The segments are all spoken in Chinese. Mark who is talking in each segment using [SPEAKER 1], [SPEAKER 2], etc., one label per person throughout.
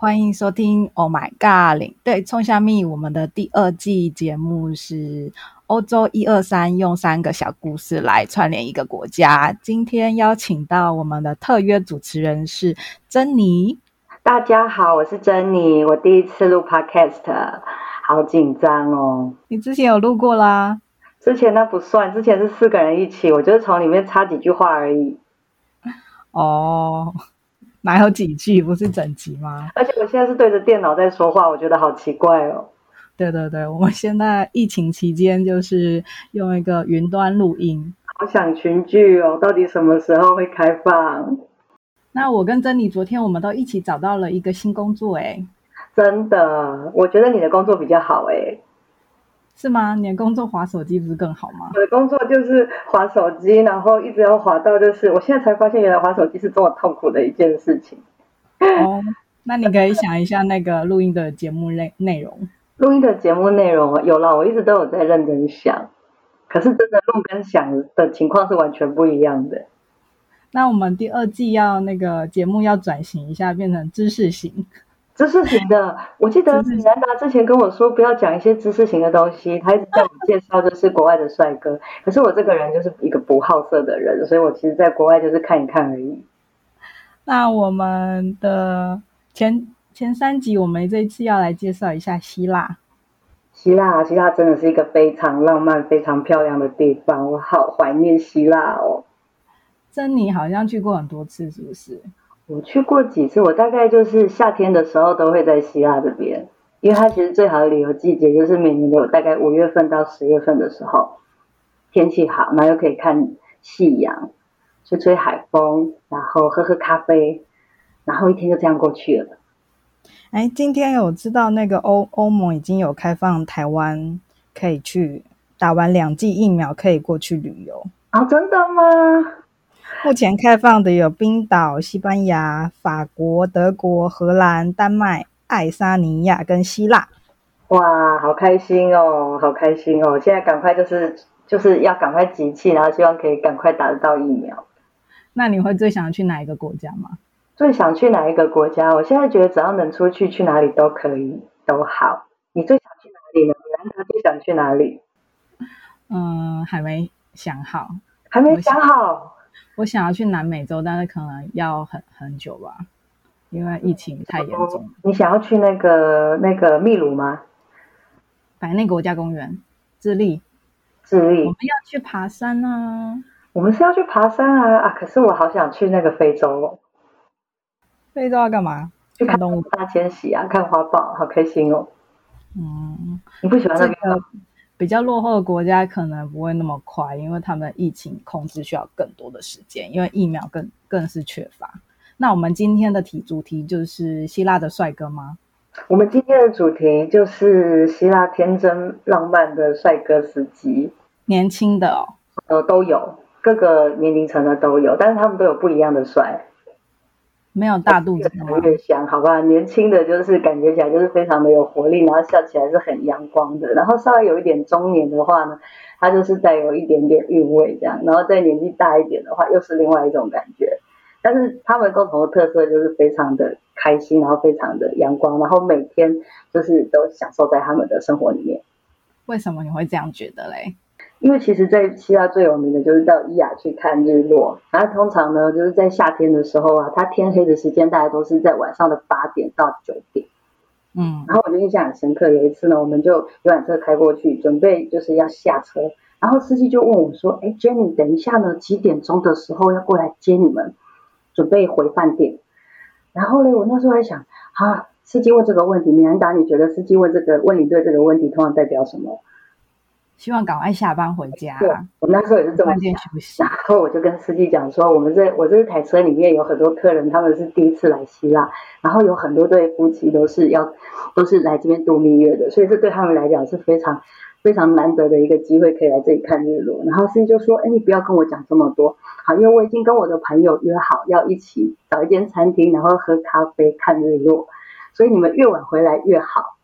[SPEAKER 1] 欢迎收听《Oh My God》领队冲下蜜，我们的第二季节目是欧洲一二三，用三个小故事来串联一个国家。今天邀请到我们的特约主持人是珍妮。
[SPEAKER 2] 大家好，我是珍妮，我第一次录 Podcast，好紧张哦。
[SPEAKER 1] 你之前有录过啦？
[SPEAKER 2] 之前那不算，之前是四个人一起，我就是从里面插几句话而已。
[SPEAKER 1] 哦。哪有几句，不是整集吗？
[SPEAKER 2] 而且我现在是对着电脑在说话，我觉得好奇怪哦。
[SPEAKER 1] 对对对，我们现在疫情期间就是用一个云端录音。
[SPEAKER 2] 好想群聚哦，到底什么时候会开放？
[SPEAKER 1] 那我跟珍妮昨天我们都一起找到了一个新工作诶。
[SPEAKER 2] 真的，我觉得你的工作比较好诶。
[SPEAKER 1] 是吗？你的工作划手机不是更好吗？
[SPEAKER 2] 我的工作就是划手机，然后一直要划到，就是我现在才发现，原来划手机是这么痛苦的一件事情。
[SPEAKER 1] 哦，那你可以想一下那个录音的节目内内容。
[SPEAKER 2] 录音的节目内容有了，我一直都有在认真想，可是真的录跟想的情况是完全不一样的。
[SPEAKER 1] 那我们第二季要那个节目要转型一下，变成知识型。
[SPEAKER 2] 知识型的，我记得米兰达之前跟我说不要讲一些知识型的东西，他一直在我介绍的是国外的帅哥。可是我这个人就是一个不好色的人，所以我其实在国外就是看一看而已。
[SPEAKER 1] 那我们的前前三集，我们这一次要来介绍一下希腊。
[SPEAKER 2] 希腊，希腊真的是一个非常浪漫、非常漂亮的地方，我好怀念希腊哦。
[SPEAKER 1] 珍妮好像去过很多次，是不是？
[SPEAKER 2] 我去过几次，我大概就是夏天的时候都会在希腊这边，因为它其实最好的旅游季节就是每年的大概五月份到十月份的时候，天气好，然后又可以看夕阳，吹吹海风，然后喝喝咖啡，然后一天就这样过去了。
[SPEAKER 1] 哎，今天有知道那个欧欧盟已经有开放台湾可以去打完两剂疫苗可以过去旅游
[SPEAKER 2] 啊？真的吗？
[SPEAKER 1] 目前开放的有冰岛、西班牙、法国、德国、荷兰、丹麦、爱沙尼亚跟希腊。
[SPEAKER 2] 哇，好开心哦，好开心哦！现在赶快就是就是要赶快集气，然后希望可以赶快打得到疫苗。
[SPEAKER 1] 那你会最想去哪一个国家吗？
[SPEAKER 2] 最想去哪一个国家？我现在觉得只要能出去，去哪里都可以，都好。你最想去哪里呢？你最想去哪里？
[SPEAKER 1] 嗯，还没想好，
[SPEAKER 2] 还没想好。
[SPEAKER 1] 我想要去南美洲，但是可能要很很久吧，因为疫情太严重。
[SPEAKER 2] 你想要去那个那个秘鲁吗？
[SPEAKER 1] 百内国家公园，智利，
[SPEAKER 2] 智利。
[SPEAKER 1] 我们要去爬山啊！
[SPEAKER 2] 我们是要去爬山啊啊！可是我好想去那个非洲哦。
[SPEAKER 1] 非洲要干嘛？
[SPEAKER 2] 去看动物大迁徙啊，看花豹，好开心哦。
[SPEAKER 1] 嗯，
[SPEAKER 2] 你不喜欢那个？
[SPEAKER 1] 比较落后的国家可能不会那么快，因为他们的疫情控制需要更多的时间，因为疫苗更更是缺乏。那我们今天的题主题就是希腊的帅哥吗？
[SPEAKER 2] 我们今天的主题就是希腊天真浪漫的帅哥司机，
[SPEAKER 1] 年轻的哦，
[SPEAKER 2] 呃，都有，各个年龄层的都有，但是他们都有不一样的帅。
[SPEAKER 1] 没有大肚子
[SPEAKER 2] 越香，好吧。年轻的就是感觉起来就是非常的有活力，然后笑起来是很阳光的。然后稍微有一点中年的话呢，它就是带有一点点韵味这样。然后再年纪大一点的话，又是另外一种感觉。但是他们共同的特色就是非常的开心，然后非常的阳光，然后每天就是都享受在他们的生活里面。
[SPEAKER 1] 为什么你会这样觉得嘞？
[SPEAKER 2] 因为其实，在希腊最有名的就是到伊雅去看日落。然后通常呢，就是在夏天的时候啊，它天黑的时间大概都是在晚上的八点到九点。
[SPEAKER 1] 嗯，
[SPEAKER 2] 然后我就印象很深刻，有一次呢，我们就游览车开过去，准备就是要下车，然后司机就问我说：“哎，Jenny，等一下呢，几点钟的时候要过来接你们，准备回饭店？”然后呢，我那时候还想，啊，司机问这个问题，米兰达，你觉得司机问这个问你对这个问题，通常代表什么？
[SPEAKER 1] 希望赶快下班回家。
[SPEAKER 2] 对，我那时候也是这么想。然后我就跟司机讲说，我们这我这台车里面有很多客人，他们是第一次来希腊，然后有很多对夫妻都是要都是来这边度蜜月的，所以这对他们来讲是非常非常难得的一个机会，可以来这里看日落。然后司机就说：“哎，你不要跟我讲这么多，好，因为我已经跟我的朋友约好要一起找一间餐厅，然后喝咖啡看日落，所以你们越晚回来越好。”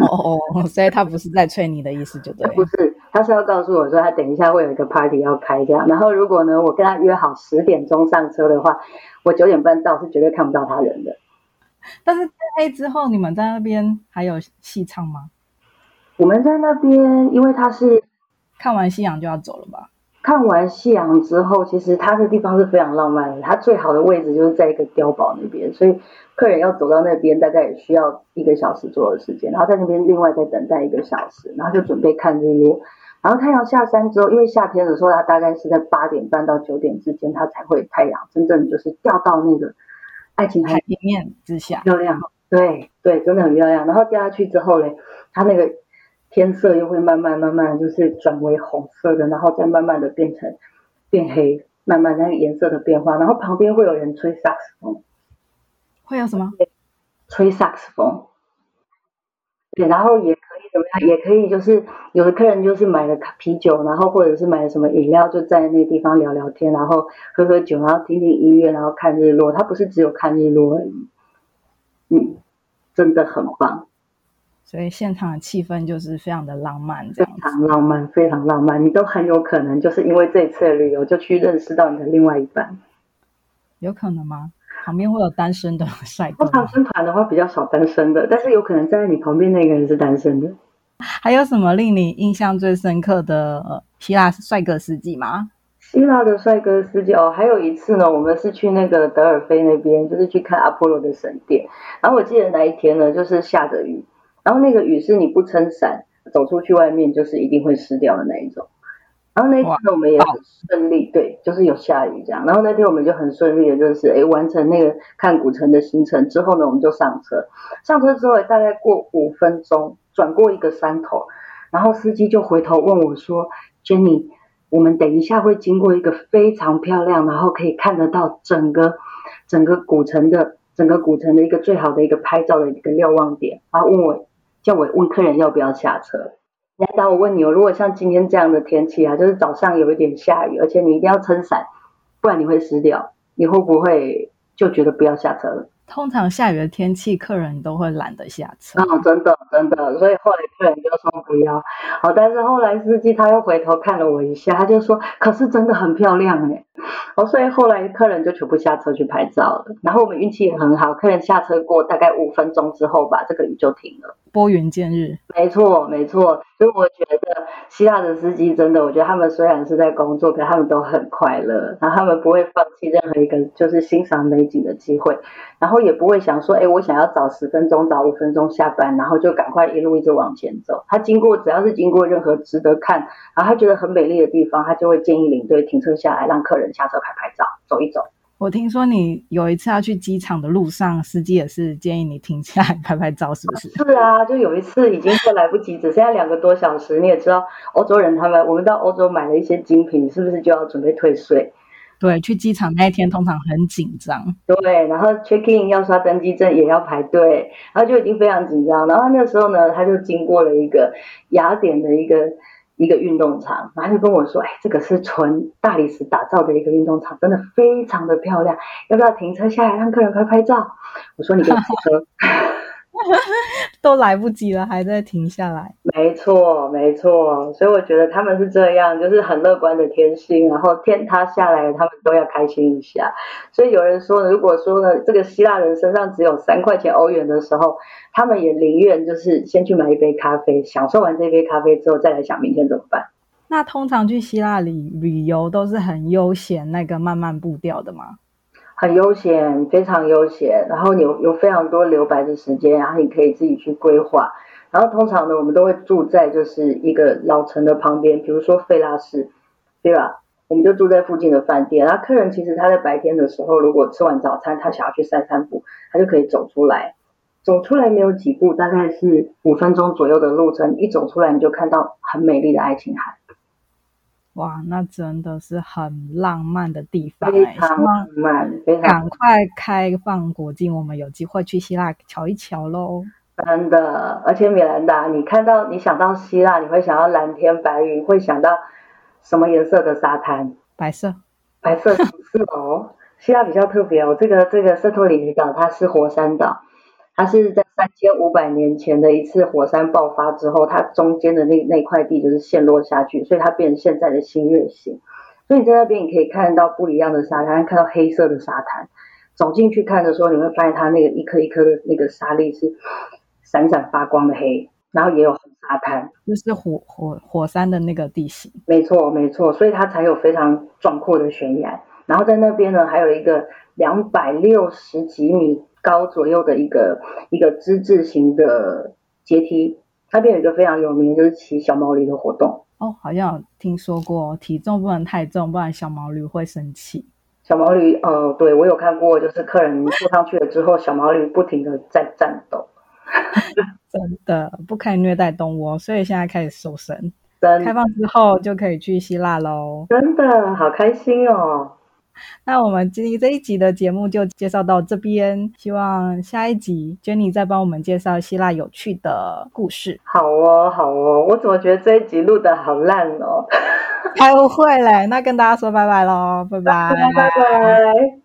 [SPEAKER 1] 哦哦，所以他不是在催你的意思，就对。
[SPEAKER 2] 不是，他是要告诉我说，他等一下会有一个 party 要开这样。然后如果呢，我跟他约好十点钟上车的话，我九点半到是绝对看不到他人的。
[SPEAKER 1] 但是天黑之后，你们在那边还有戏唱吗？
[SPEAKER 2] 我们在那边，因为他是
[SPEAKER 1] 看完夕阳就要走了吧？
[SPEAKER 2] 看完夕阳之后，其实它的地方是非常浪漫的。它最好的位置就是在一个碉堡那边，所以客人要走到那边，大概也需要一个小时左右的时间。然后在那边另外再等待一个小时，然后就准备看日落。然后太阳下山之后，因为夏天的时候，它大概是在八点半到九点之间，它才会太阳真正就是掉到那个爱琴海平
[SPEAKER 1] 面之下，
[SPEAKER 2] 漂亮。对对，真的很漂亮。然后掉下去之后嘞，它那个。天色又会慢慢慢慢就是转为红色的，然后再慢慢的变成变黑，慢慢那个颜色的变化，然后旁边会有人吹萨克斯风，
[SPEAKER 1] 会有什么？
[SPEAKER 2] 吹萨克斯风。对，然后也可以怎么样？也可以就是有的客人就是买了啤酒，然后或者是买了什么饮料，就在那个地方聊聊天，然后喝喝酒，然后听听音乐，然后看日落。它不是只有看日落而已，嗯，真的很棒。
[SPEAKER 1] 所以现场的气氛就是非常的浪漫，这样
[SPEAKER 2] 非常浪漫，非常浪漫。你都很有可能就是因为这次的旅游，就去认识到你的另外一半。
[SPEAKER 1] 有可能吗？旁边会有单身的 帅哥？
[SPEAKER 2] 通常跟团的话比较少单身的，但是有可能站在你旁边那个人是单身的。
[SPEAKER 1] 还有什么令你印象最深刻的希腊帅哥司机吗？
[SPEAKER 2] 希腊的帅哥司机哦，还有一次呢，我们是去那个德尔菲那边，就是去看阿波罗的神殿。然后我记得那一天呢，就是下着雨。然后那个雨是你不撑伞走出去外面就是一定会湿掉的那一种。然后那天我们也很顺利，对，就是有下雨这样。然后那天我们就很顺利的，就是诶完成那个看古城的行程之后呢，我们就上车。上车之后大概过五分钟，转过一个山头，然后司机就回头问我说：“Jenny，我们等一下会经过一个非常漂亮，然后可以看得到整个整个古城的整个古城的一个最好的一个拍照的一个瞭望点。”然后问我。叫我问客人要不要下车。难道我问你哦，如果像今天这样的天气啊，就是早上有一点下雨，而且你一定要撑伞，不然你会湿掉，你会不会就觉得不要下车了？
[SPEAKER 1] 通常下雨的天气，客人都会懒得下车。
[SPEAKER 2] 哦，真的真的，所以后来客人就说不要。好，但是后来司机他又回头看了我一下，他就说：“可是真的很漂亮哎。”哦，所以后来客人就全部下车去拍照了。然后我们运气也很好，客人下车过大概五分钟之后吧，这个雨就停了。
[SPEAKER 1] 拨云见日。
[SPEAKER 2] 没错，没错。所以我觉得希腊的司机真的，我觉得他们虽然是在工作，可他们都很快乐，然后他们不会放弃任何一个就是欣赏美景的机会，然后也不会想说，哎，我想要早十分钟、早五分钟下班，然后就赶快一路一直往前走。他经过只要是经过任何值得看，然后他觉得很美丽的地方，他就会建议领队停车下来，让客人下车拍拍照、走一走。
[SPEAKER 1] 我听说你有一次要去机场的路上，司机也是建议你停下来拍拍照，是不是？
[SPEAKER 2] 是啊，就有一次已经快来不及，只剩下两个多小时。你也知道，欧洲人他们，我们到欧洲买了一些精品，是不是就要准备退税？
[SPEAKER 1] 对，去机场那一天通常很紧张。
[SPEAKER 2] 对，然后 check in 要刷登机证也要排队，然后就已经非常紧张。然后那时候呢，他就经过了一个雅典的一个。一个运动场，然后就跟我说：“哎，这个是纯大理石打造的一个运动场，真的非常的漂亮，要不要停车下来让客人拍拍照？”我说：“你给我停车。”
[SPEAKER 1] 都来不及了，还在停下来。
[SPEAKER 2] 没错，没错，所以我觉得他们是这样，就是很乐观的天性，然后天塌下来，他们都要开心一下。所以有人说呢，如果说呢，这个希腊人身上只有三块钱欧元的时候，他们也宁愿就是先去买一杯咖啡，享受完这杯咖啡之后，再来想明天怎么办。
[SPEAKER 1] 那通常去希腊旅旅游都是很悠闲，那个慢慢步调的吗？
[SPEAKER 2] 很悠闲，非常悠闲，然后有有非常多留白的时间，然后你可以自己去规划。然后通常呢，我们都会住在就是一个老城的旁边，比如说费拉市，对吧？我们就住在附近的饭店。然后客人其实他在白天的时候，如果吃完早餐，他想要去散散步，他就可以走出来。走出来没有几步，大概是五分钟左右的路程，一走出来你就看到很美丽的爱琴海。
[SPEAKER 1] 哇，那真的是很浪漫的地方，
[SPEAKER 2] 非常浪漫。
[SPEAKER 1] 赶快开放国境，我们有机会去希腊瞧一瞧喽！
[SPEAKER 2] 真的，而且米兰达，你看到你想到希腊，你会想到蓝天白云，会想到什么颜色的沙滩？
[SPEAKER 1] 白色，
[SPEAKER 2] 白色是哦。希腊比较特别哦，这个这个圣托里尼岛它是火山岛。它是在三千五百年前的一次火山爆发之后，它中间的那那块地就是陷落下去，所以它变成现在的新月形。所以你在那边你可以看到不一样的沙滩，看到黑色的沙滩，走进去看的时候，你会发现它那个一颗一颗的那个沙粒是闪闪发光的黑，然后也有红沙滩，
[SPEAKER 1] 就是火火火山的那个地形。
[SPEAKER 2] 没错，没错，所以它才有非常壮阔的悬崖。然后在那边呢，还有一个两百六十几米高左右的一个一个之字形的阶梯。那边有一个非常有名，就是骑小毛驴的活动。
[SPEAKER 1] 哦，好像有听说过，体重不能太重，不然小毛驴会生气。
[SPEAKER 2] 小毛驴，呃，对，我有看过，就是客人坐上去了之后，小毛驴不停的在战斗。
[SPEAKER 1] 真的不可以虐待动物，所以现在开始瘦身。
[SPEAKER 2] 真
[SPEAKER 1] 开放之后就可以去希腊喽。
[SPEAKER 2] 真的好开心哦。
[SPEAKER 1] 那我们今天这一集的节目就介绍到这边，希望下一集 Jenny 再帮我们介绍希腊有趣的故事。
[SPEAKER 2] 好哦，好哦，我怎么觉得这一集录的好烂哦？
[SPEAKER 1] 开误会嘞，那跟大家说拜拜喽，拜拜，
[SPEAKER 2] 拜拜。